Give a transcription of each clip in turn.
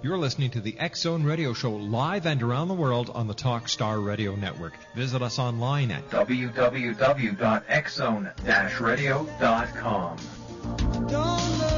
You're listening to the X Zone Radio Show live and around the world on the Talk Star Radio Network. Visit us online at www.xzone-radio.com.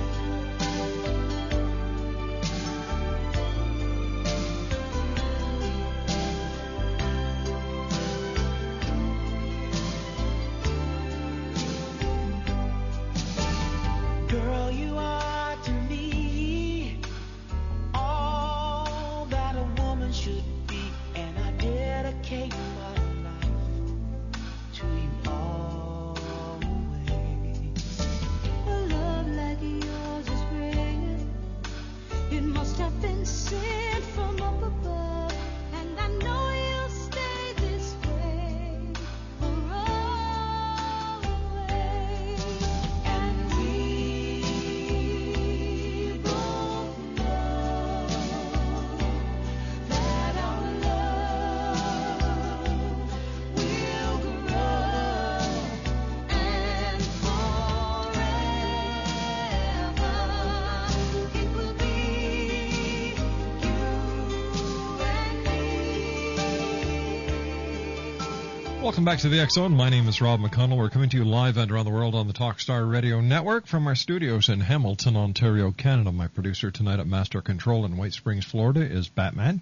Welcome back to the Zone. My name is Rob McConnell. We're coming to you live and around the world on the Talkstar Radio Network from our studios in Hamilton, Ontario, Canada. My producer tonight at Master Control in White Springs, Florida is Batman.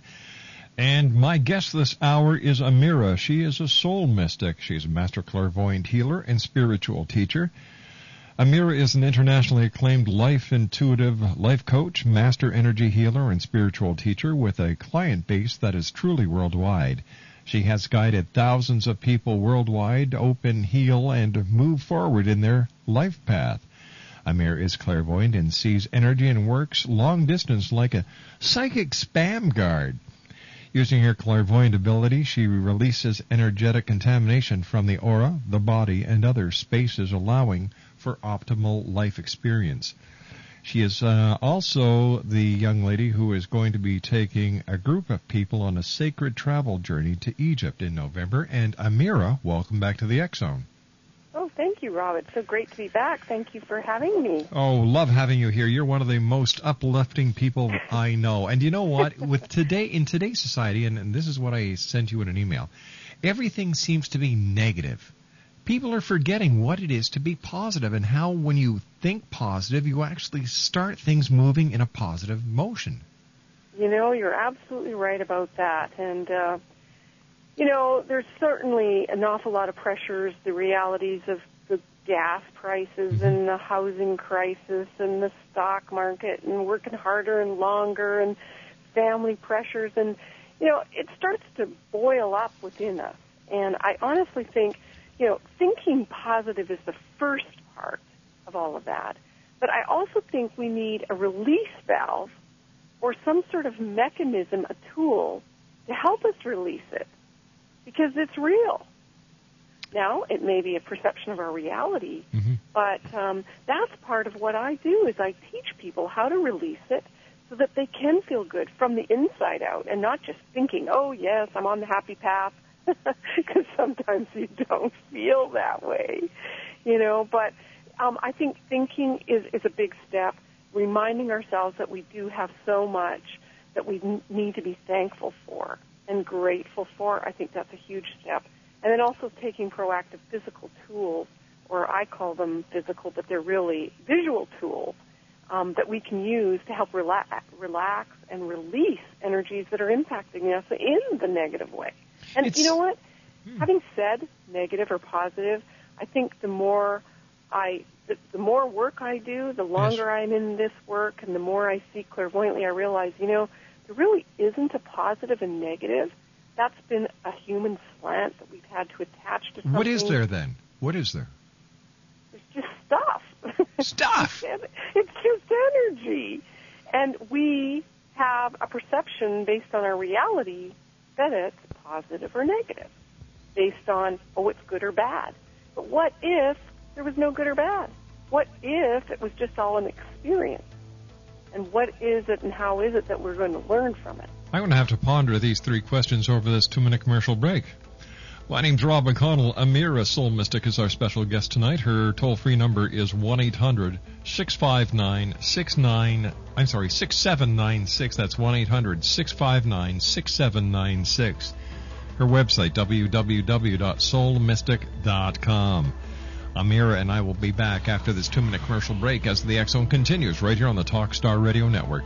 And my guest this hour is Amirah. She is a soul mystic. She's a master clairvoyant healer and spiritual teacher. Amirah is an internationally acclaimed life intuitive life coach, master energy healer, and spiritual teacher with a client base that is truly worldwide. She has guided thousands of people worldwide open, heal, and move forward in their life path. Amirah is clairvoyant and sees energy and works long distance like a psychic spam guard. Using her clairvoyant ability, she releases energetic contamination from the aura, the body, and other spaces, allowing for optimal life experience. She is uh, also the young lady who is going to be taking a group of people on a sacred travel journey to Egypt in November. And Amirah, welcome back to the X Zone. Oh, thank you, Rob. It's so great to be back. Thank you for having me. Oh, love having you here. You're one of the most uplifting people I know. And you know what? With today in today's society, and, and this is what I sent you in an email, everything seems to be negative. People are forgetting what it is to be positive and how when you think positive, you actually start things moving in a positive motion. You know, you're absolutely right about that. And, uh, you know, there's certainly an awful lot of pressures, the realities of the gas prices and the housing crisis and the stock market and working harder and longer and family pressures. And, you know, it starts to boil up within us. And I honestly think, you know, thinking positive is the first part of all of that. But I also think we need a release valve or some sort of mechanism, a tool to help us release it because it's real. Now, it may be a perception of our reality, Mm-hmm. but um, that's part of what I do is I teach people how to release it so that they can feel good from the inside out and not just thinking, oh, yes, I'm on the happy path, because sometimes you don't feel that way, you know. But um, I think thinking is, is a big step, reminding ourselves that we do have so much that we need to be thankful for and grateful for. I think that's a huge step. And then also taking proactive physical tools, or I call them physical, but they're really visual tools um, that we can use to help relax, relax and release energies that are impacting us in the negative way. And It's- you know what? Hmm. Having said negative or positive, I think the more I, the, the more work I do, the longer I'm in this work, and the more I see clairvoyantly, I realize, you know, there really isn't a positive and negative. That's been a human slant that we've had to attach to something. What is there then? What is there? It's just stuff. Stuff. it's just energy. And we have a perception based on our reality that it's positive or negative, based on, oh, it's good or bad. But what if there was no good or bad? What if it was just all an experience? And what is it and how is it that we're going to learn from it? I'm going to have to ponder these three questions over this two-minute commercial break. My name's Rob McConnell. Amirah Soul Mystic is our special guest tonight. Her toll-free number is 1-800-659-69... I'm sorry, 6796. That's 1-800-659-6796. Her website, www.soulmystic.com. Amirah and I will be back after this two-minute commercial break as the Zone continues right here on the Talkstar Radio Network.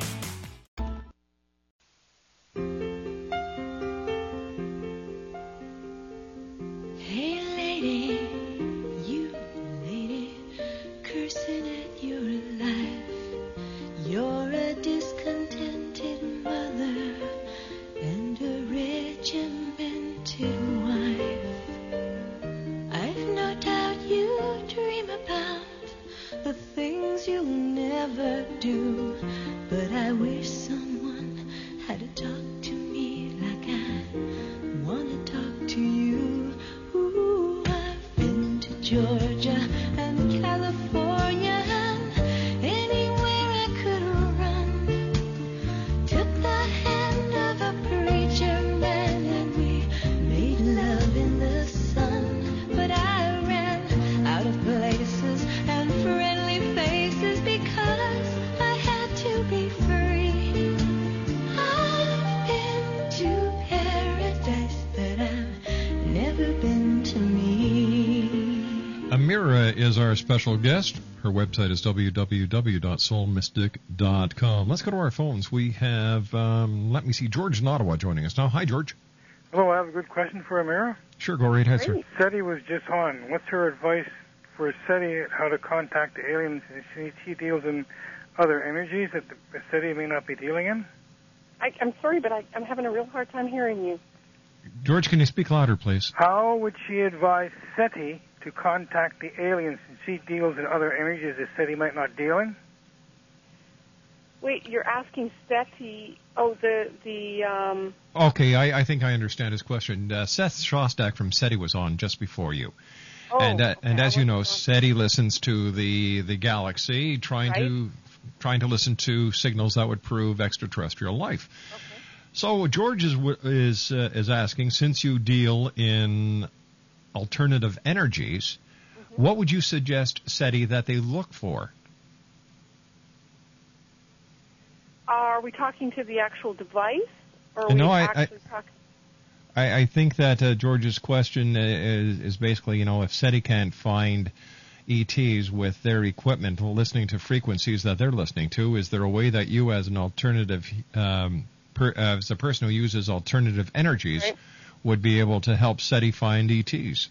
Amirah is our special guest. Her website is www.soulmystic.com. Let's go to our phones. We have, um, let me see, George in Ottawa joining us now. Hi, George. Hello, I have a good question for Amirah. Sure, go right ahead, sir. SETI was just on. What's her advice for SETI how to contact the aliens? She, she deals in other energies that the SETI may not be dealing in. I, I'm sorry, but I, I'm having a real hard time hearing you. George, can you speak louder, please? How would she advise SETI to contact the aliens since she deals in other energies that SETI might not deal in? Wait, you're asking SETI, oh, the, the, um, Okay, I, I think I understand his question. Uh, Seth Shostak from SETI was on just before you. Oh, and uh, and as you know, wasn't SETI listens to the the galaxy, trying to trying to listen to signals that would prove extraterrestrial life. Okay. So George is is uh, is asking, since you deal in alternative energies, Mm-hmm. what would you suggest SETI that they look for? Are we talking to the actual device, or are No, we I- actually talking? I, I think that uh, George's question is, is basically, you know, if SETI can't find ETs with their equipment listening to frequencies that they're listening to, is there a way that you, as an alternative, um, per, uh, as a person who uses alternative energies, Right. Would be able to help SETI find ETs?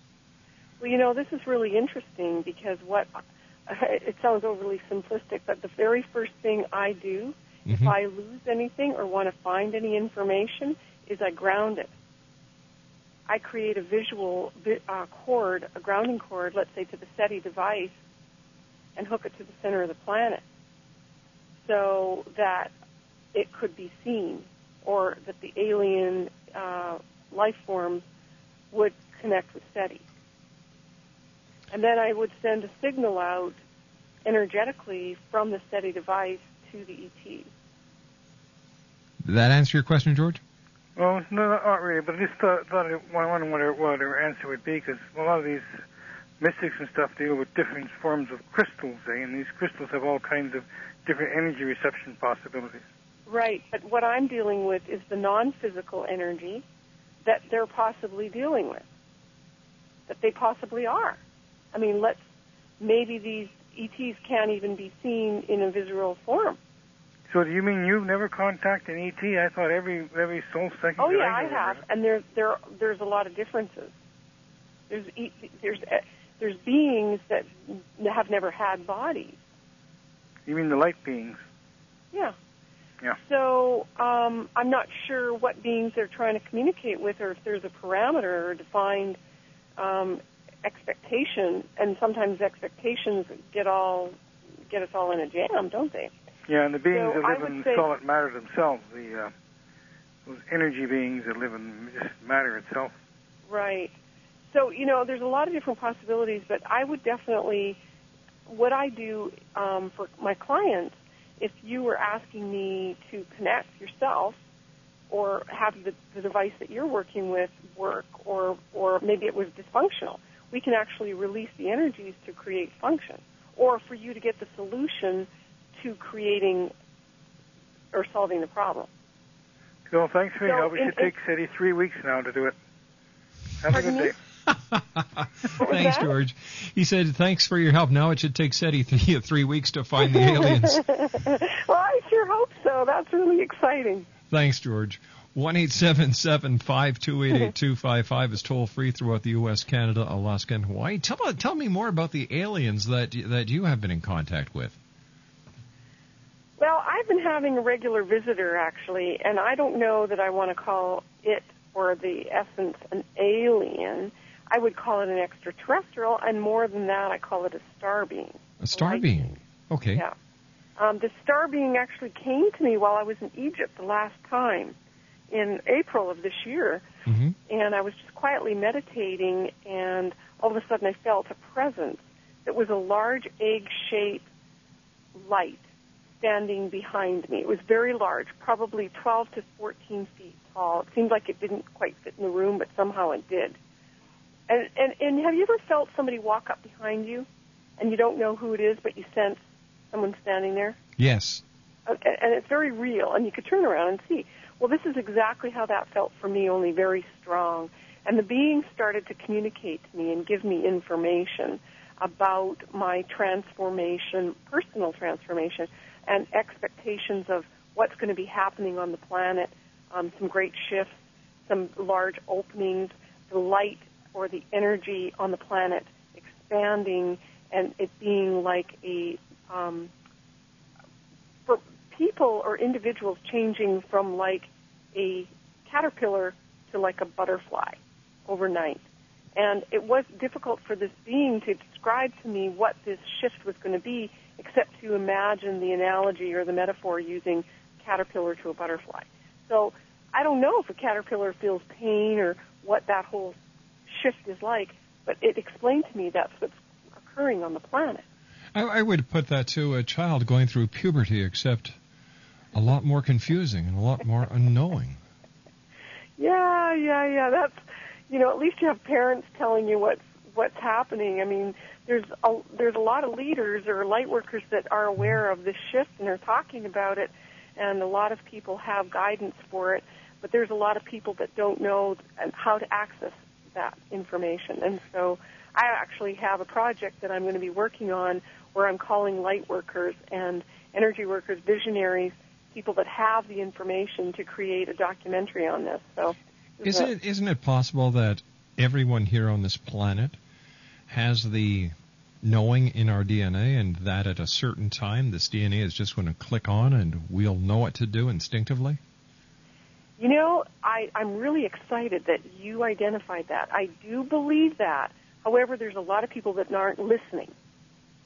Well, you know, this is really interesting because what it sounds overly simplistic, but the very first thing I do if Mhm. I lose anything or want to find any information is I ground it. I create a visual vi- uh, cord, a grounding cord, let's say to the SETI device, and hook it to the center of the planet so that it could be seen or that the alien uh, life forms would connect with SETI. And then I would send a signal out energetically from the SETI device to the E ET. Did that answer your question, George? Well, no, not really, but I just thought, thought I wondered what her, what her answer would be, because a lot of these mystics and stuff deal with different forms of crystals, eh? and these crystals have all kinds of different energy reception possibilities. Right, but what I'm dealing with is the non-physical energy that they're possibly dealing with. That they possibly are. I mean, let's maybe these ETs can't even be seen in a visual form. So do you mean you've never contacted an ET? I thought every every soul second. Oh yeah, I have, and there there there's a lot of differences. There's e- there's uh, there's beings that have never had bodies. You mean the light beings? Yeah. Yeah. So um, I'm not sure what beings they're trying to communicate with, or if there's a parameter or defined um, expectation. And sometimes expectations get all get us all in a jam, don't they? Yeah, and the beings So that live in say- solid matter themselves, the uh, those energy beings that live in matter itself. Right. So, you know, there's a lot of different possibilities, but I would definitely, what I do um, for my clients, if you were asking me to connect yourself or have the, the device that you're working with work or, or maybe it was dysfunctional, we can actually release the energies to create function or for you to get the solution to creating or solving the problem. So thanks for your So help. It should take SETI three weeks now to do it. Have a good me? day. Thanks, that? George. He said, "Thanks for your help. Now it should take SETI three three weeks to find the aliens." well, I sure hope so. That's really exciting. Thanks, George. One eight seven seven five two eight eight two five five is toll free throughout the U.S., Canada, Alaska, and Hawaii. Tell uh, tell me more about the aliens that that you have been in contact with. Well, I've been having a regular visitor actually, and I don't know that I want to call it or the essence an alien. I would call it an extraterrestrial, and more than that, I call it a star being. A star light being. Okay. Yeah. Um, the star being actually came to me while I was in Egypt the last time in April of this year, hmm and I was just quietly meditating, and all of a sudden I felt a presence that was a large egg-shaped light standing behind me. It was very large, probably 12 to 14 feet tall. It seemed like it didn't quite fit in the room, but somehow it did. And, and, and have you ever felt somebody walk up behind you, and you don't know who it is, but you sense someone standing there? Yes. Uh, and it's very real, and you could turn around and see. Well, this is exactly how that felt for me, only very strong. And the being started to communicate to me and give me information about my transformation, personal transformation, and expectations of what's going to be happening on the planet, um, some great shifts, some large openings, the light or the energy on the planet expanding, and it being like a um, for people or individuals changing from like a caterpillar to like a butterfly overnight. And it was difficult for this being to describe to me what this shift was going to be, except to imagine the analogy or the metaphor using caterpillar to a butterfly. So I don't know if a caterpillar feels pain or what that whole shift is like, but it explained to me that's what's occurring on the planet. I, I would put that to a child going through puberty, except a lot more confusing and a lot more unknowing. Yeah, yeah, yeah. That's you know, at least you have parents telling you what's what's happening. I mean, there's a there's a lot of leaders or light workers that are aware of this shift and are talking about it, and a lot of people have guidance for it. But there's a lot of people that don't know how to access that information, and so I actually have a project that I'm going to be working on where I'm calling light workers and energy workers, visionaries, people that have the information to create a documentary on this. So, isn't it isn't it possible that everyone here on this planet has the knowing in our DNA, and that at a certain time this DNA is just going to click on, and we'll know what to do instinctively? You know, I, I'm really excited that you identified that. I do believe that. However, there's a lot of people that aren't listening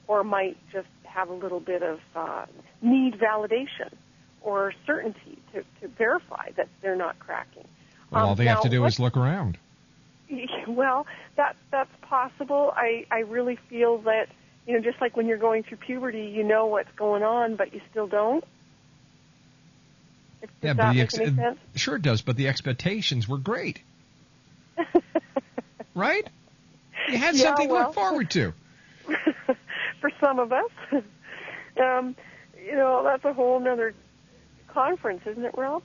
or might just have a little bit of uh, need validation or certainty to, to verify that they're not cracking. Well, Um, all they now, have to do is look around. Well, that that's possible. I I really feel that you know, just like when you're going through puberty, you know what's going on, but you still don't. Yeah, but the ex- sure it does. But the expectations were great, right? You had Yeah, something to look forward to. For some of us, um, you know, that's a whole nother conference, isn't it, Rob?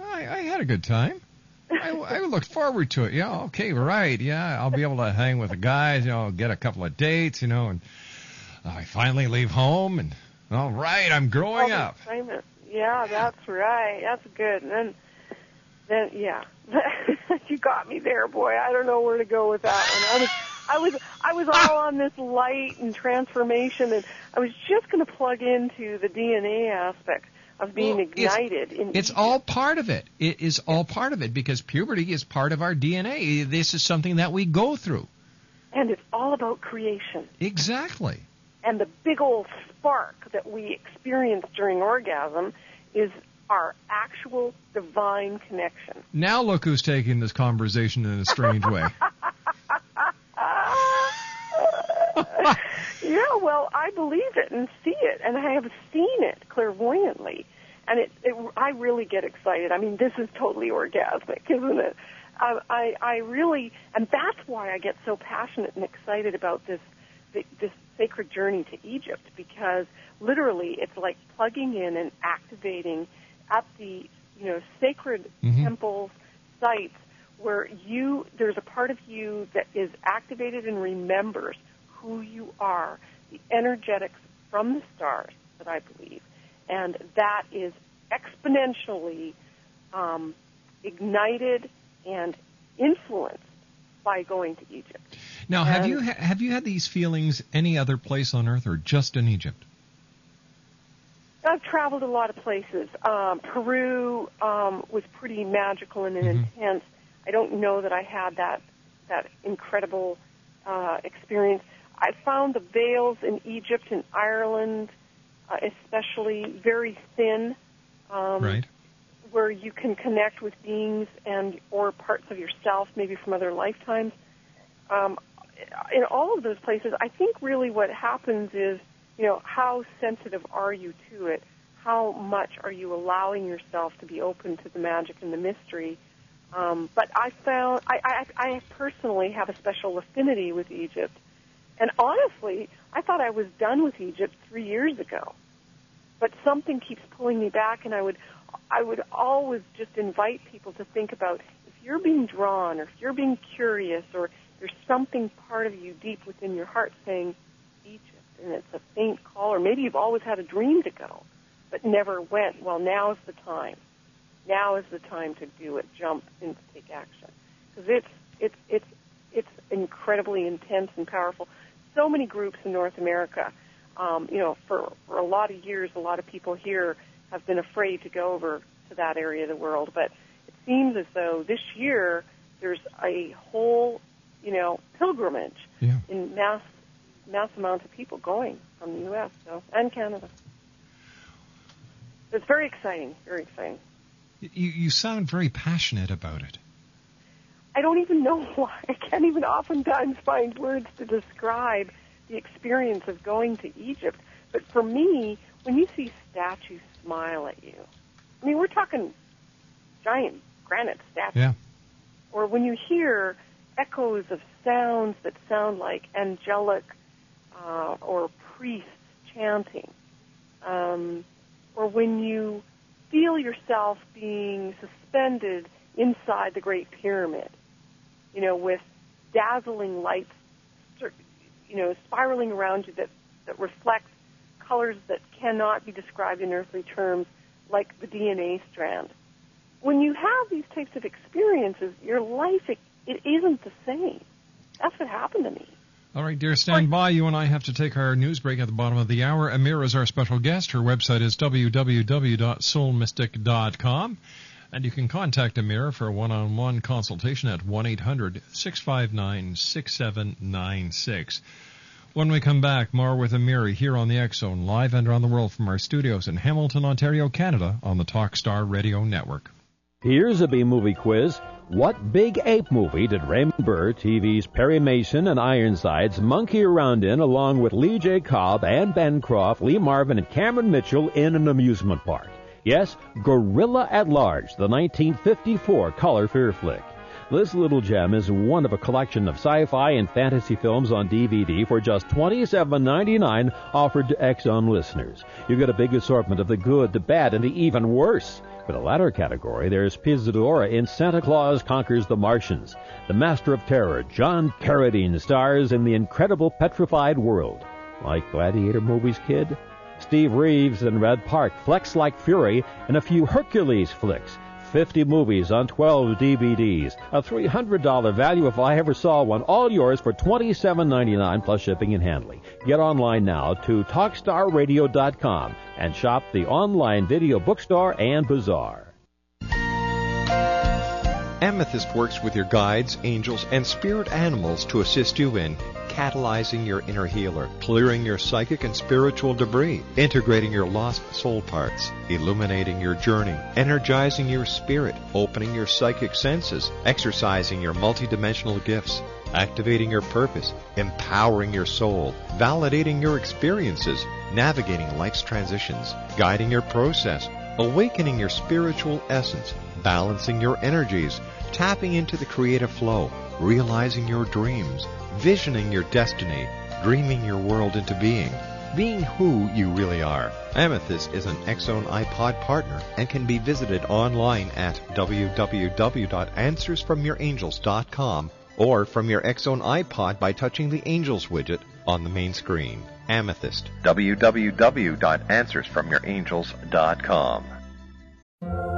I, I had a good time. I, I looked forward to it. Yeah, okay, right. Yeah, I'll be able to hang with the guys. You know, get a couple of dates. You know, and I finally leave home. And all right, I'm growing up. excitement. Yeah, that's right. That's good. And then, then yeah, you got me there, boy. I don't know where to go with that one. I was, I was, I was all on this light and transformation, and I was just going to plug into the DNA aspect of being Well, it's- ignited. in It's all part of it. It is all part of it because puberty is part of our DNA. This is something that we go through. and it's all about creation. Exactly. And the big old spark that we experience during orgasm is our actual divine connection. Now look who's taking this conversation in a strange way. yeah, well, I believe it and see it, and I have seen it clairvoyantly, and it, it I really get excited. I mean, this is totally orgasmic, isn't it? I, I, I really, and that's why I get so passionate and excited about this, this sacred journey to Egypt, because literally, it's like plugging in and activating at the, you know, sacred Mhm. temples, sites where you there's a part of you that is activated and remembers who you are, the energetics from the stars that I believe, and that is exponentially um, ignited and influenced by going to Egypt. Now, have you ha- have you had these feelings any other place on earth or just in Egypt? I've traveled a lot of places. Um, Peru um, was pretty magical and intense. I don't know that I had that that incredible uh, experience. I found the veils in Egypt and Ireland, uh, especially very thin, um, right. where you can connect with beings and or parts of yourself, maybe from other lifetimes. Um, in all of those places, I think really what happens is, you know, how sensitive are you to it? How much are you allowing yourself to be open to the magic and the mystery? Um, but I found I, I, I personally have a special affinity with Egypt, and honestly, I thought I was done with Egypt three years ago. But something keeps pulling me back, and I would I would always just invite people to think about if you're being drawn, or if you're being curious, or there's something part of you deep within your heart saying Egypt, and it's a faint call, or maybe you've always had a dream to go, but never went. Well, now is the time. Now is the time to do it. Jump and take action because it's it's it's it's incredibly intense and powerful. So many groups in North America. Um, you know, for, for a lot of years, a lot of people here have been afraid to go over to that area of the world. But it seems as though this year there's a whole, you know, pilgrimage Yeah. in mass mass amounts of people going from the U.S. So and Canada. It's very exciting. Very exciting. You you sound very passionate about it. I don't even know why. I can't even oftentimes find words to describe the experience of going to Egypt. But for me, when you see statues smile at you, I mean, we're talking giant granite statues. Yeah. Or when you hear echoes of sounds that sound like angelic uh, or priests chanting, um, or when you feel yourself being suspended inside the Great Pyramid, you know, with dazzling lights, you know, spiraling around you that, that reflect colors that cannot be described in earthly terms, like the DNA strand. When you have these types of experiences, your life, it, it isn't the same. That's what happened to me. All right, dear, stand by. You and I have to take our news break at the bottom of the hour. Amirah is our special guest. Her website is www.soulmystic.com. And you can contact Amirah for a one-on-one consultation at 1-800-659-6796. When we come back, more with Amirah here on the X Zone, live and around the world from our studios in Hamilton, Ontario, Canada, on the Talkstar Radio Network. Here's a B movie quiz. What big ape movie did Raymond Burr, TV's Perry Mason, and Ironsides monkey around in along with Lee J. Cobb, Anne Bancroft, Lee Marvin, and Cameron Mitchell in an amusement park? Yes, Gorilla at Large, the 1954 color fear flick. This little gem is one of a collection of sci-fi and fantasy films on DVD for just $27.99 offered to X-Zone listeners. You get a big assortment of the good, the bad, and the even worse. For the latter category, there's Pia Zadora in Santa Claus Conquers the Martians. The Master of Terror, John Carradine, stars in the incredible Petrified World. Like Gladiator movies, kid? Steve Reeves and Reg Park flex like fury in a few Hercules flicks. 50 movies on 12 DVDs. A $300 value if I ever saw one. All yours for $27.99 plus shipping and handling. Get online now to TalkStarRadio.com and shop the online video bookstore and bazaar. Amethyst works with your guides, angels, and spirit animals to assist you in catalyzing your inner healer, clearing your psychic and spiritual debris, integrating your lost soul parts, illuminating your journey, energizing your spirit, opening your psychic senses, exercising your multidimensional gifts, activating your purpose, empowering your soul, validating your experiences, navigating life's transitions, guiding your process, awakening your spiritual essence, balancing your energies, tapping into the creative flow, realizing your dreams, visioning your destiny, dreaming your world into being, being who you really are. Amethyst is an X-Zone iPod partner and can be visited online at www.answersfromyourangels.com or from your X-Zone iPod by touching the Angels widget on the main screen. Amethyst. www.answersfromyourangels.com.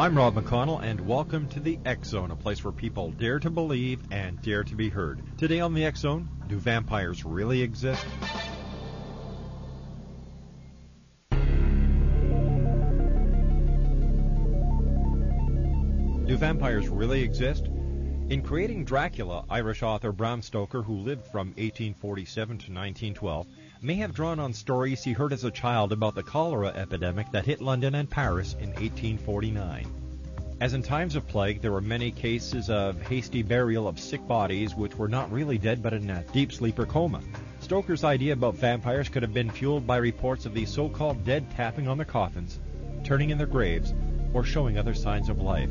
I'm Rob McConnell, and welcome to the X Zone, a place where people dare to believe and dare to be heard. Today on the X Zone, do vampires really exist? Do vampires really exist? In creating Dracula, Irish author Bram Stoker, who lived from 1847 to 1912, may have drawn on stories he heard as a child about the cholera epidemic that hit London and Paris in 1849. As in times of plague, there were many cases of hasty burial of sick bodies which were not really dead but in a deep sleep or coma. Stoker's idea about vampires could have been fueled by reports of these so-called dead tapping on their coffins, turning in their graves, or showing other signs of life.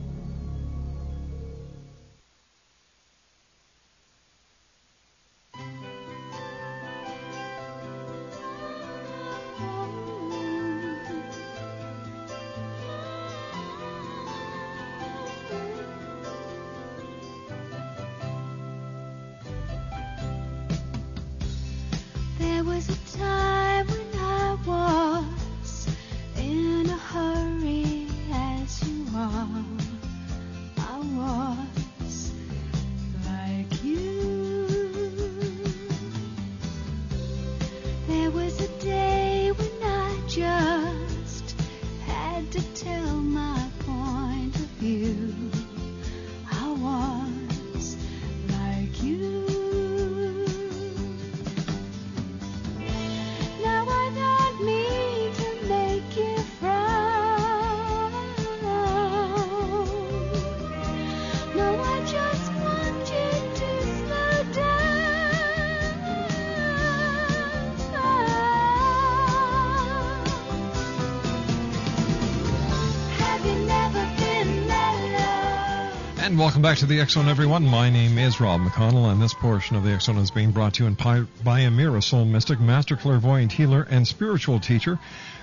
Welcome back to the Zone, everyone. My name is Rob McConnell, and this portion of the Zone is being brought to you in pi- by Amirah Soul Mystic, Master Clairvoyant Healer, and Spiritual Teacher,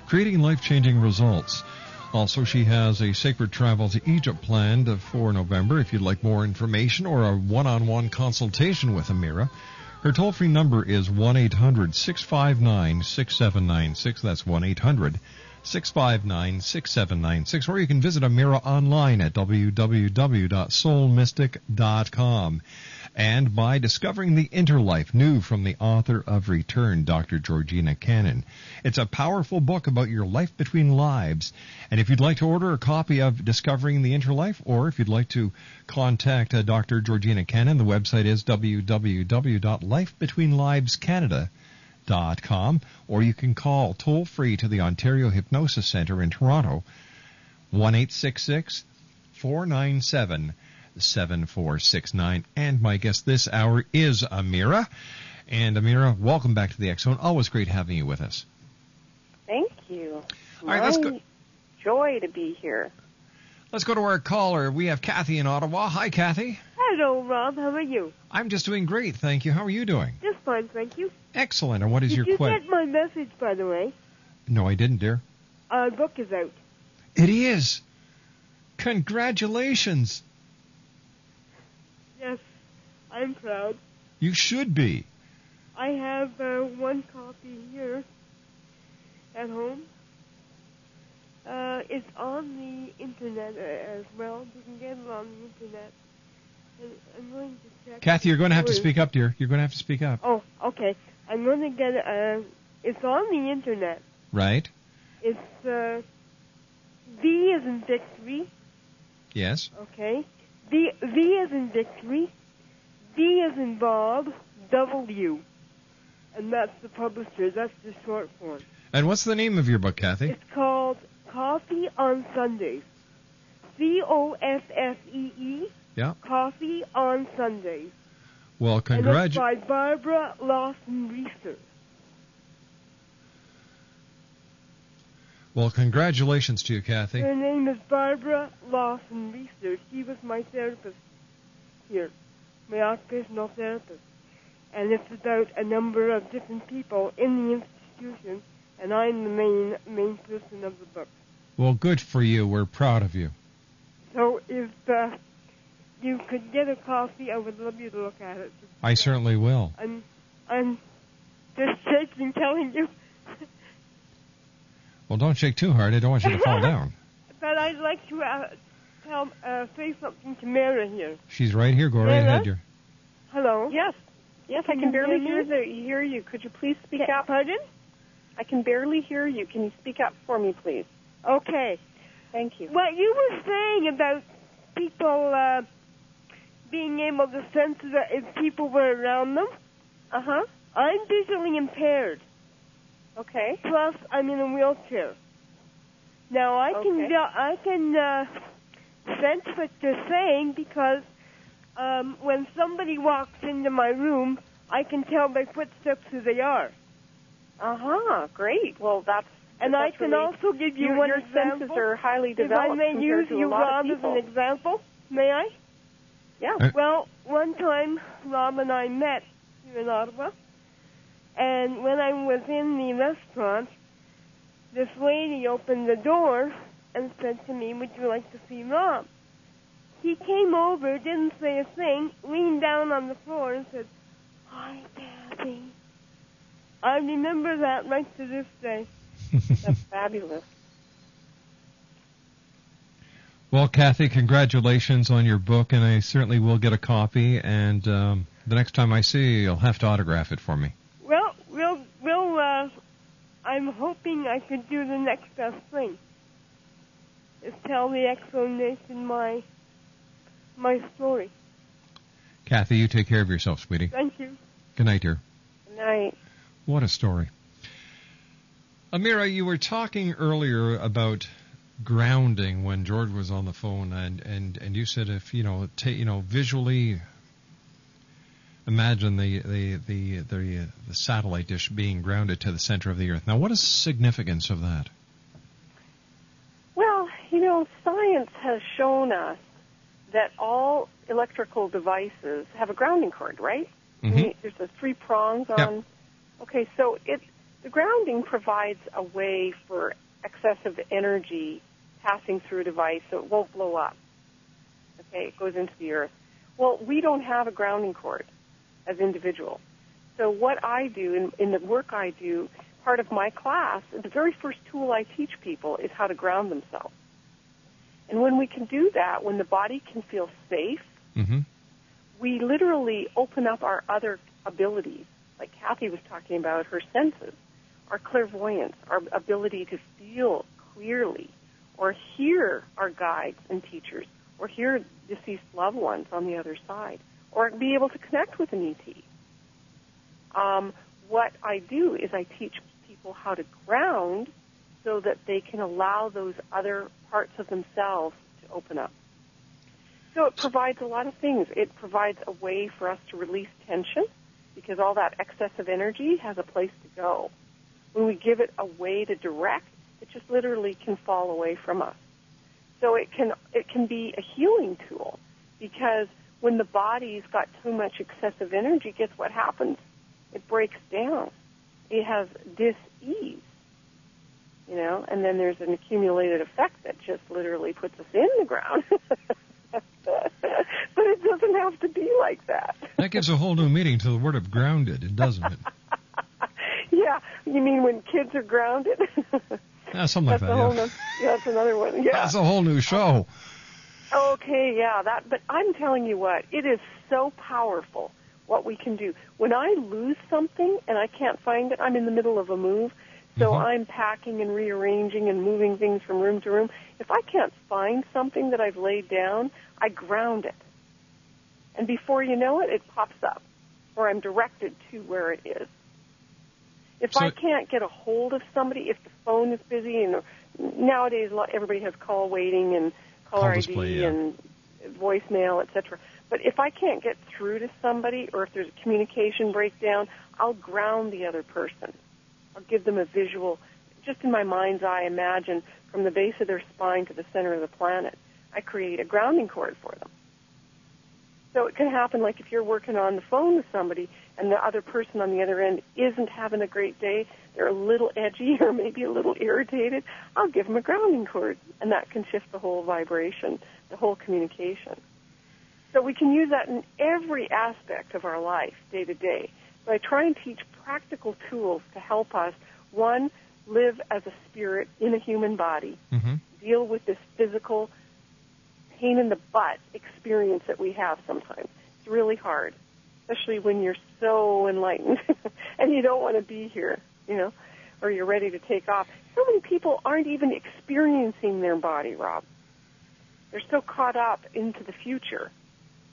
creating life-changing results. Also, she has a sacred travel to Egypt planned for November. If you'd like more information or a one-on-one consultation with Amirah, her toll-free number is 1-800-659-6796. That's 1-800- 659-6796 or you can visit Amirah online at www.soulmystic.com and by discovering the interlife new from the author of Return Dr. Georgina Cannon. It's a powerful book about your life between lives and if you'd like to order a copy of Discovering the Interlife or if you'd like to contact uh, Dr. Georgina Cannon the website is www.lifebetweenlivescanada.com dot com, or you can call toll free to the Ontario Hypnosis Center in Toronto, one eight six six four nine seven seven four six nine. And my guest this hour is Amirah. And Amirah, welcome back to the X Zone. Always great having you with us. Thank you. All right, let's go- Joy to be here. Let's go to our caller. We have Kathy in Ottawa. Hi, Kathy. Hello, Rob. How are you? I'm just doing great, thank you. How are you doing? Just fine, thank you. Excellent. And what is Did your you question? get my message, by the way? No, I didn't, dear. Our book is out. It is. Congratulations. Yes, I'm proud. You should be. I have uh, one copy here at home. Uh, it's on the internet uh, as well. You can get it on the internet. I'm going to check. Kathy, you're going to have to speak up, dear. You're going to have to speak up. Oh, okay. I'm going to get it. Uh, it's on the internet. Right? It's uh, V is in victory. Yes. Okay. V V is in victory. B is in Bob. W. And that's the publisher. That's the short form. And what's the name of your book, Kathy? It's called Coffee on Sundays. C O F F E E. Yeah. Coffee on Sundays. Well, congratulations. by Barbara Lawson Reeser. Well, congratulations to you, Kathy. Her name is Barbara Lawson Reeser. She was my therapist here, my occupational therapist. And it's about a number of different people in the institution, and I'm the main main person of the book. Well, good for you. We're proud of you. So is uh, you could get a copy, I would love you to look at it. I certainly will. I'm I'm just shaking, telling you. Well, don't shake too hard. I don't want you to fall down. But I'd like to uh, tell uh, say something to Mara here. She's right here. Go right Mara? ahead, dear. Hello. Yes. Yes, I Can can barely hear hear, the, hear you. Could you please speak Ca- up? Pardon? I can barely hear you. Can you speak up for me, please? Okay. Thank you. What you were saying about people uh, being able to sense that if people were around them, Uh huh. I'm visually impaired. Okay. Plus, I'm in a wheelchair. Now I can Okay. I can uh, sense what they're saying because um, when somebody walks into my room, I can tell by footsteps who they are. Uh huh. Great. Well, that's And I can really- also give you your, one your example. senses are highly if I may use you, Rob, as an example, may I? Yeah. Uh, well, one time Rob and I met here in Ottawa, and when I was in the restaurant, this lady opened the door and said to me, "Would you like to see Rob?" He came over, didn't say a thing, leaned down on the floor and said, "Hi, Daddy." I remember that right to this day. That's fabulous. Well, Kathy, congratulations on your book, and I certainly will get a copy. And um, the next time I see you, you'll have to autograph it for me. Well, we'll, we'll, uh, I'm hoping I could do the next best thing. Is tell the explanation my, my story. Kathy, you take care of yourself, sweetie. Thank you. Good night, dear. Good night. What a story. Amirah, you were talking earlier about grounding when George was on the phone, and, and, and you said if you know, ta you know, visually imagine the the the the, the satellite dish being grounded to the center of the Earth. Now, what is the significance of that? Well, you know, science has shown us that all electrical devices have a grounding cord, right? Mm-hmm. I mean, there's the three prongs on. Yep. Okay, so it the grounding provides a way for excessive energy passing through a device so it won't blow up. Okay, it goes into the earth. Well, we don't have a grounding cord as individuals. So what I do in, in the work I do, part of my class, the very first tool I teach people is how to ground themselves. And when we can do that, when the body can feel safe, Mm-hmm. we literally open up our other abilities. Like Kathy was talking about her senses, our clairvoyance, our ability to feel clearly, or hear our guides and teachers, or hear deceased loved ones on the other side, or be able to connect with an ET. Um, what I do is I teach people how to ground so that they can allow those other parts of themselves to open up. So it provides a lot of things. It provides a way for us to release tension because all that excess of energy has a place to go. When we give it a way to direct, it just literally can fall away from us. So it can it can be a healing tool because when the body's got too much excessive energy, guess what happens? It breaks down. It has dis-ease, you know, and then there's an accumulated effect that just literally puts us in the ground. but it doesn't have to be like that. That gives a whole new meaning to the word of grounded, doesn't it? Yeah, you mean when kids are grounded? Yeah, something like that. a whole Yeah. no- yeah, that's another one. Yeah. That's a whole new show. Okay, yeah, that. But I'm telling you what, it is so powerful what we can do. When I lose something and I can't find it, I'm in the middle of a move, so mm-hmm. I'm packing and rearranging and moving things from room to room. If I can't find something that I've laid down, I ground it, and before you know it, it pops up, or I'm directed to where it is. If I can't get a hold of somebody, if the phone is busy, and nowadays a lot- everybody has call waiting and caller Call ID display, yeah. and voicemail, etc. But if I can't get through to somebody, or if there's a communication breakdown, I'll ground the other person. I'll give them a visual, just in my mind's eye, imagine from the base of their spine to the center of the planet. I create a grounding cord for them. So it can happen like if you're working on the phone with somebody and the other person on the other end isn't having a great day, they're a little edgy or maybe a little irritated, I'll give them a grounding cord and that can shift the whole vibration, the whole communication. So we can use that in every aspect of our life, day to day. So I try and teach practical tools to help us, one, live as a spirit in a human body, Mm-hmm. deal with this physical pain in the butt experience that we have sometimes. It's really hard, especially when you're so enlightened and you don't want to be here, you know, or you're ready to take off. So many people aren't even experiencing their body, Rob. They're so caught up into the future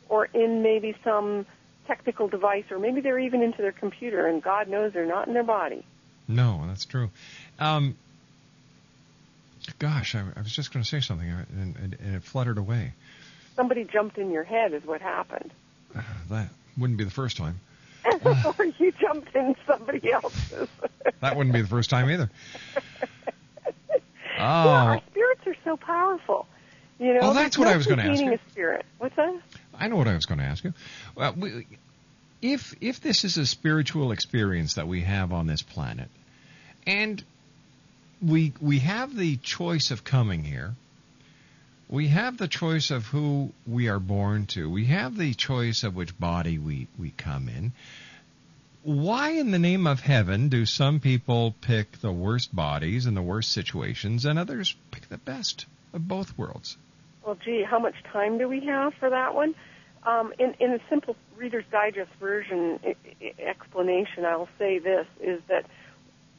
or in maybe some technical device or maybe they're even into their computer and God knows they're not in their body. No, that's true. Um, gosh, I, I was just going to say something, and, and, and it fluttered away. Somebody jumped in your head, is what happened. Uh, that wouldn't be the first time. or you jumped in somebody else's. That wouldn't be the first time either. Oh, our spirits are so powerful. You know, Oh, that's what no I was gonna ask you. a spirit. What's that? I know what I was going to ask you. Well, we, if if this is a spiritual experience that we have on this planet, and we we have the choice of coming here, we have the choice of who we are born to, we have the choice of which body we we come in. Why in the name of heaven do some people pick the worst bodies and the worst situations, and others pick the best of both worlds? Well, gee, how much time do we have for that one? Um, in, in a simple Reader's Digest version I- I- explanation, I'll say this: is that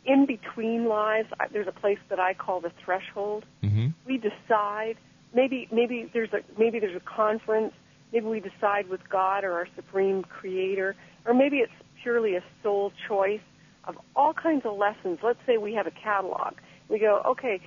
in between lives, there's a place that I call the threshold. Mm-hmm. We decide. Maybe maybe there's a maybe there's a conference. Maybe we decide with God or our supreme Creator, or maybe it's purely a soul choice of all kinds of lessons. Let's say we have a catalog. We go, okay,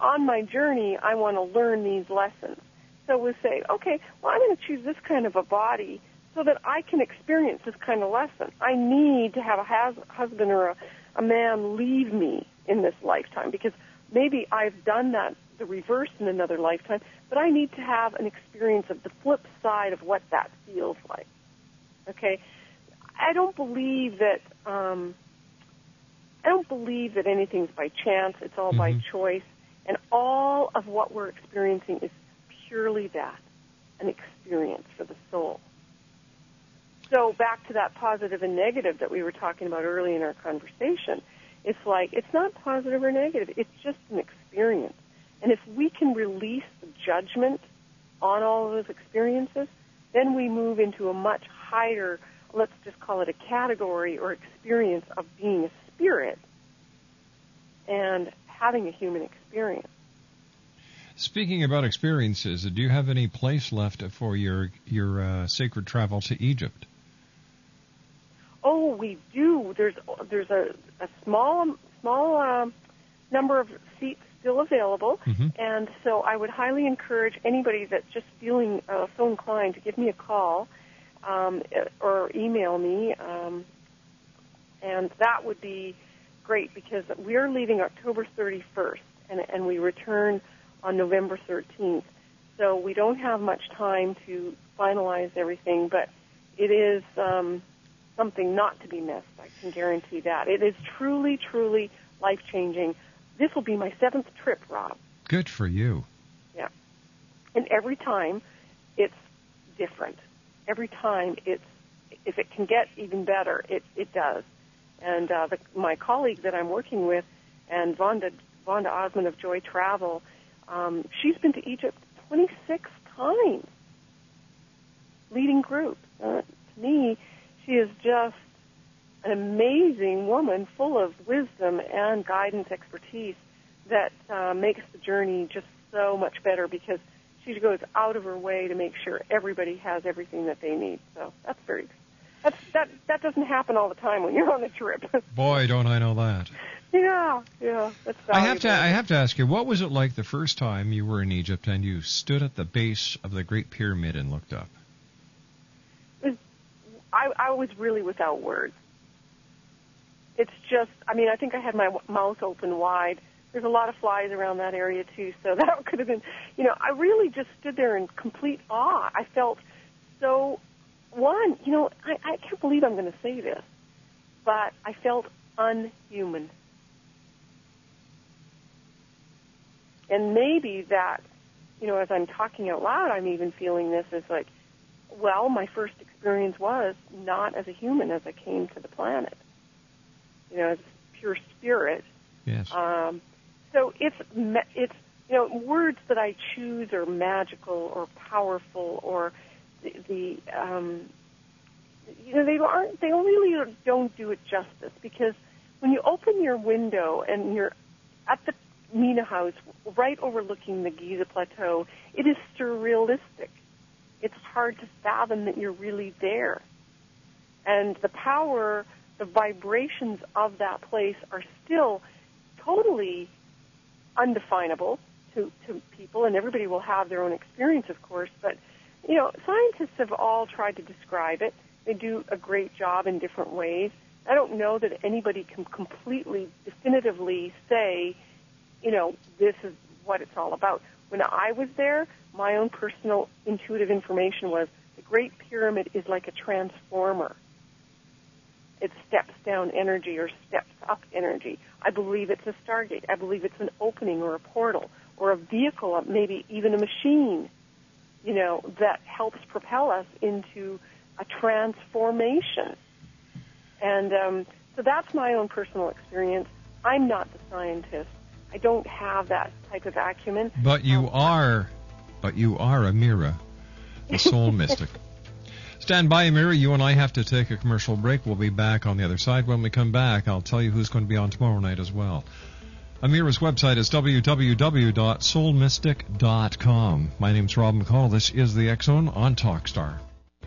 on my journey, I want to learn these lessons. So we say, okay, well, I'm going to choose this kind of a body so that I can experience this kind of lesson. I need to have a has- husband or a, a man leave me in this lifetime because maybe I've done that the reverse in another lifetime, but I need to have an experience of the flip side of what that feels like. Okay? I don't believe that um, I don't believe that anything's by chance. It's all by choice, and all of what we're experiencing is purely that, an experience for the soul. So back to that positive and negative that we were talking about early in our conversation, it's like it's not positive or negative. It's just an experience, and if we can release the judgment on all of those experiences, then we move into a much higher, let's just call it a category or experience of being a spirit and having a human experience. Speaking about experiences, do you have any place left for your your uh, sacred travel to Egypt? Oh, we do. There's there's a, a small small um, number of seats still available, Mm-hmm. and so I would highly encourage anybody that's just feeling uh, so inclined to give me a call um, or email me, um, and that would be great because we're leaving October 31st, and and we return on November 13th. So we don't have much time to finalize everything, but it is um, something not to be missed. I can guarantee that. It is truly, truly life changing. This will be my seventh trip, Rob. Good for you. Yeah. And every time it's different. Every time it's, if it can get even better, it, it does. And uh, the, my colleague that I'm working with, and Vonda, Vonda Osmond of Joy Travel, um, she's been to Egypt 26 times, leading group. Uh, to me, she is just an amazing woman full of wisdom and guidance expertise that uh, makes the journey just so much better because she goes out of her way to make sure everybody has everything that they need. So that's very that's that that doesn't happen all the time when you're on a trip. Boy, don't I know that. yeah, yeah, that's I have to. I have to ask you, what was it like the first time you were in Egypt and you stood at the base of the Great Pyramid and looked up? I, I was really without words. It's just, I mean, I think I had my mouth open wide. There's a lot of flies around that area too, so that could have been, you know, I really just stood there in complete awe. I felt so, one, you know, I, I can't believe I'm going to say this, but I felt unhuman. And maybe that, you know, as I'm talking out loud, I'm even feeling this as like, well, my first experience was not as a human as I came to the planet. You know, pure spirit. Yes. Um, so it's it's you know words that I choose are magical or powerful or the, the um, you know they aren't they really don't do it justice because when you open your window and you're at the Mina House right overlooking the Giza Plateau, it is surrealistic. It's hard to fathom that you're really there. And the power the vibrations of that place are still totally undefinable to, to people, and everybody will have their own experience, of course. But you know, scientists have all tried to describe it. They do a great job in different ways. I don't know that anybody can completely, definitively say, you know, this is what it's all about. When I was there, my own personal intuitive information was the Great Pyramid is like a transformer. It steps down energy or steps up energy. I believe it's a stargate. I believe it's an opening or a portal or a vehicle, maybe even a machine, you know, that helps propel us into a transformation. And um, so that's my own personal experience. I'm not the scientist. I don't have that type of acumen. But you are, but you are Amirah, the soul mystic. Stand by, Amirah. You and I have to take a commercial break. We'll be back on the other side. When we come back, I'll tell you who's going to be on tomorrow night as well. Amirah's website is www.soulmystic.com. My name's Rob McConnell. This is the Zone on Talkstar.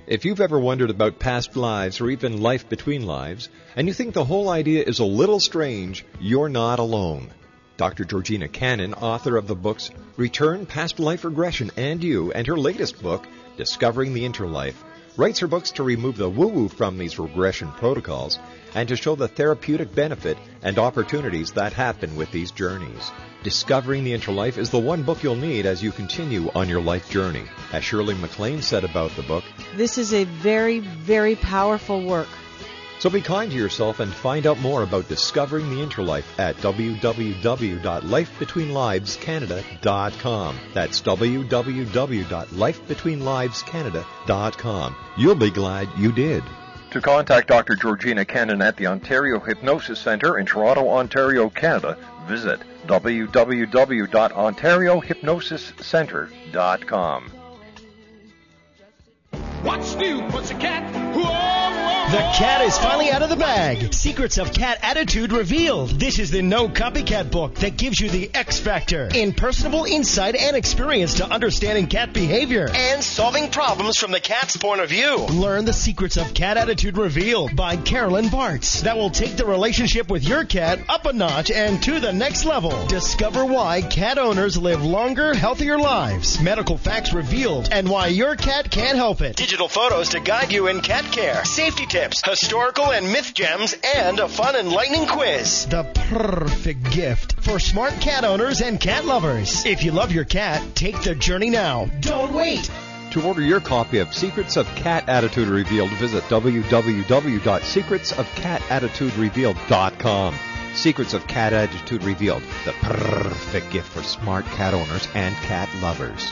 If you've ever wondered about past lives or even life between lives, and you think the whole idea is a little strange, you're not alone. Dr. Georgina Cannon, author of the books Return, Past Life Regression, and You, and her latest book, Discovering the Interlife, writes her books to remove the woo woo from these regression protocols and to show the therapeutic benefit and opportunities that happen with these journeys. Discovering the Interlife is the one book you'll need as you continue on your life journey. As Shirley MacLaine said about the book, This is a very, very powerful work. So be kind to yourself and find out more about discovering the interlife at www.lifebetweenlivescanada.com. That's www.lifebetweenlivescanada.com. You'll be glad you did. To contact Dr. Georgina Cannon at the Ontario Hypnosis Centre in Toronto, Ontario, Canada, visit www.ontariohypnosiscenter.com. What's new, pussycat? Whoa, whoa, the cat is finally out of the bag. Secrets of Cat Attitude revealed. This is the No Copycat book that gives you the X factor in personable insight and experience to understanding cat behavior and solving problems from the cat's point of view. Learn the secrets of Cat Attitude revealed by Carolyn Bartz that will take the relationship with your cat up a notch and to the next level. Discover why cat owners live longer, healthier lives. Medical facts revealed and why your cat can't help it. Digital photos to guide you in cat care. Safety tips, historical and myth gems, and a fun enlightening quiz. The perfect gift for smart cat owners and cat lovers. If you love your cat, take the journey now. Don't wait. To order your copy of Secrets of Cat Attitude Revealed, visit www.secretsofcatattituderevealed.com. Secrets of Cat Attitude Revealed, the perfect gift for smart cat owners and cat lovers.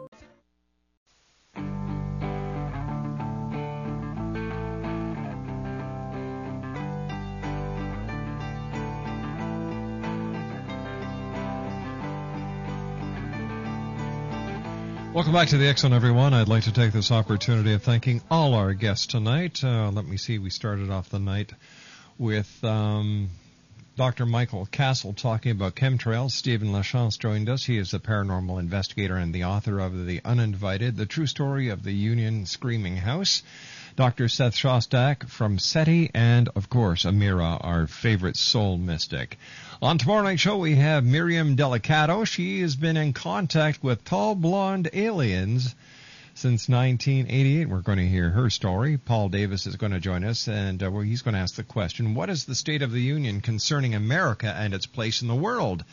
Welcome back to the Zone, everyone. I'd like to take this opportunity of thanking all our guests tonight. Uh, let me see, we started off the night with um, Dr. Michael Castle talking about chemtrails. Stephen Lachance joined us. He is a paranormal investigator and the author of The Uninvited, the true story of the Union Screaming House. Dr. Seth Shostak from SETI, and of course, Amirah, our favorite soul mystic. On tomorrow night's show, we have Miriam Delicado. She has been in contact with tall blonde aliens since 1988. We're going to hear her story. Paul Davis is going to join us, and uh, he's going to ask the question What is the State of the Union concerning America and its place in the world?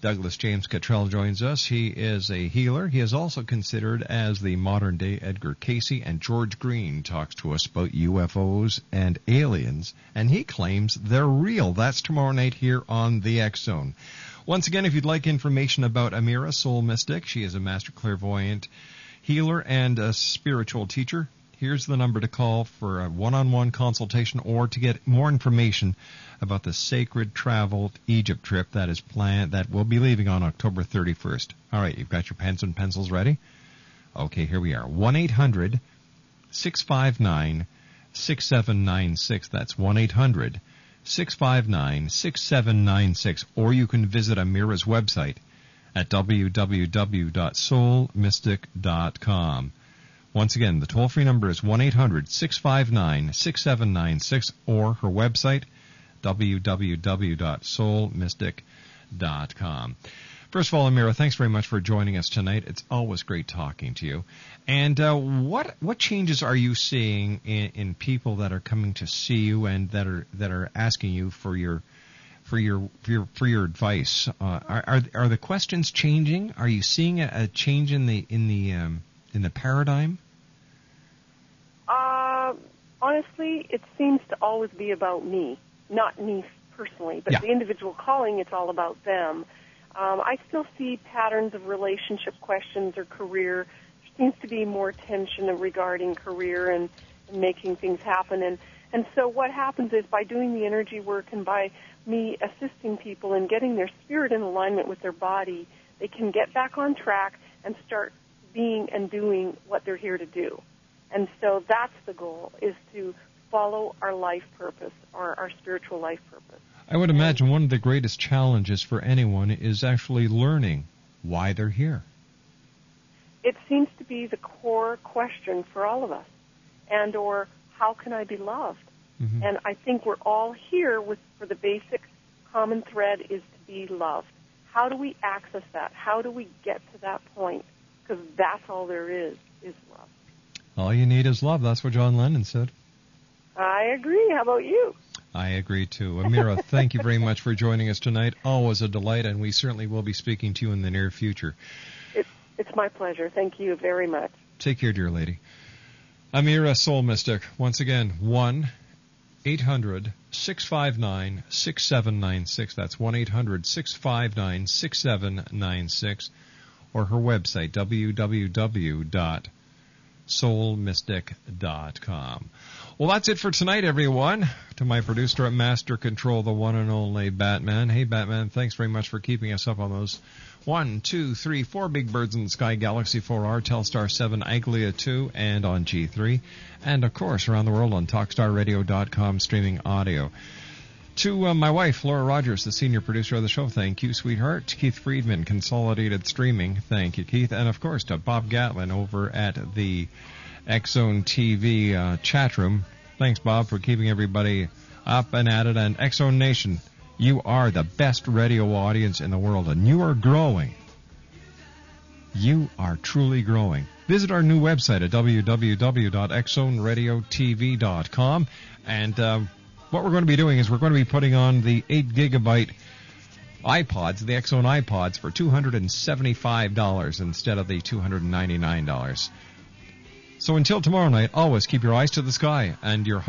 Douglas James Cottrell joins us. He is a healer. He is also considered as the modern day Edgar Cayce, and George Green talks to us about UFOs and aliens, and he claims they're real. That's tomorrow night here on the X Zone. Once again, if you'd like information about Amirah Soul Mystic, she is a master clairvoyant healer and a spiritual teacher. Here's the number to call for a one-on-one consultation or to get more information about the Sacred Travel Egypt trip that is planned that will be leaving on October 31st. All right, you've got your pens and pencils ready? Okay, here we are. 1-800 659 6796. That's 1-800 659 6796. Or you can visit Amirah's website at www.soulmystic.com. Once again, the toll free number is 1 800 659 6796 or her website, www.soulmystic.com. First of all, Amirah, thanks very much for joining us tonight. It's always great talking to you. And uh, what what changes are you seeing in, in people that are coming to see you and that are that are asking you for your for your for your for your advice? Uh, are, are are the questions changing? Are you seeing a, a change in the in the um, in the paradigm? Uh, honestly, it seems to always be about me, not me personally, but Yeah. the individual calling, it's all about them. Um, I still see patterns of relationship questions or career. There seems to be more tension regarding career and, and making things happen. And, and so what happens is by doing the energy work and by me assisting people in getting their spirit in alignment with their body, they can get back on track and start being and doing what they're here to do. And so that's the goal, is to follow our life purpose, or our spiritual life purpose. I would imagine one of the greatest challenges for anyone is actually learning why they're here. It seems to be the core question for all of us. And or how can I be loved? Mhm. And I think we're all here with for the basic common thread is to be loved. How do we access that? How do we get to that point? Because that's all there is, is love. All you need is love. That's what John Lennon said. I agree. How about you? I agree too. Amirah, thank you very much for joining us tonight. Always a delight, and we certainly will be speaking to you in the near future. It, it's my pleasure. Thank you very much. Take care, dear lady. Amirah Soul Mystic. Once again, 1 800 659 6796. That's 1 800 659 6796. Or her website, www.soulmystic.com. Well, that's it for tonight, everyone. To my producer at Master Control, the one and only Batman. Hey, Batman, thanks very much for keeping us up on those one, two, three, four big birds in the sky, Galaxy 4R, Telstar 7, Anglia 2, and on G3. And, of course, around the world on TalkStarRadio.com streaming audio. To uh, my wife, Laura Rogers, the senior producer of the show, thank you, sweetheart. Keith Friedman, Consolidated Streaming, thank you, Keith. And, of course, to Bob Gatlin over at the Zone TV uh, chat room. Thanks, Bob, for keeping everybody up and at it. And Zone Nation, you are the best radio audience in the world, and you are growing. You are truly growing. Visit our new website at www.xzoneradiotv.com. And uh, what we're going to be doing is we're going to be putting on the 8 gigabyte iPods, the Xzone iPods, for $275 instead of the $299. So until tomorrow night, always keep your eyes to the sky and your heart.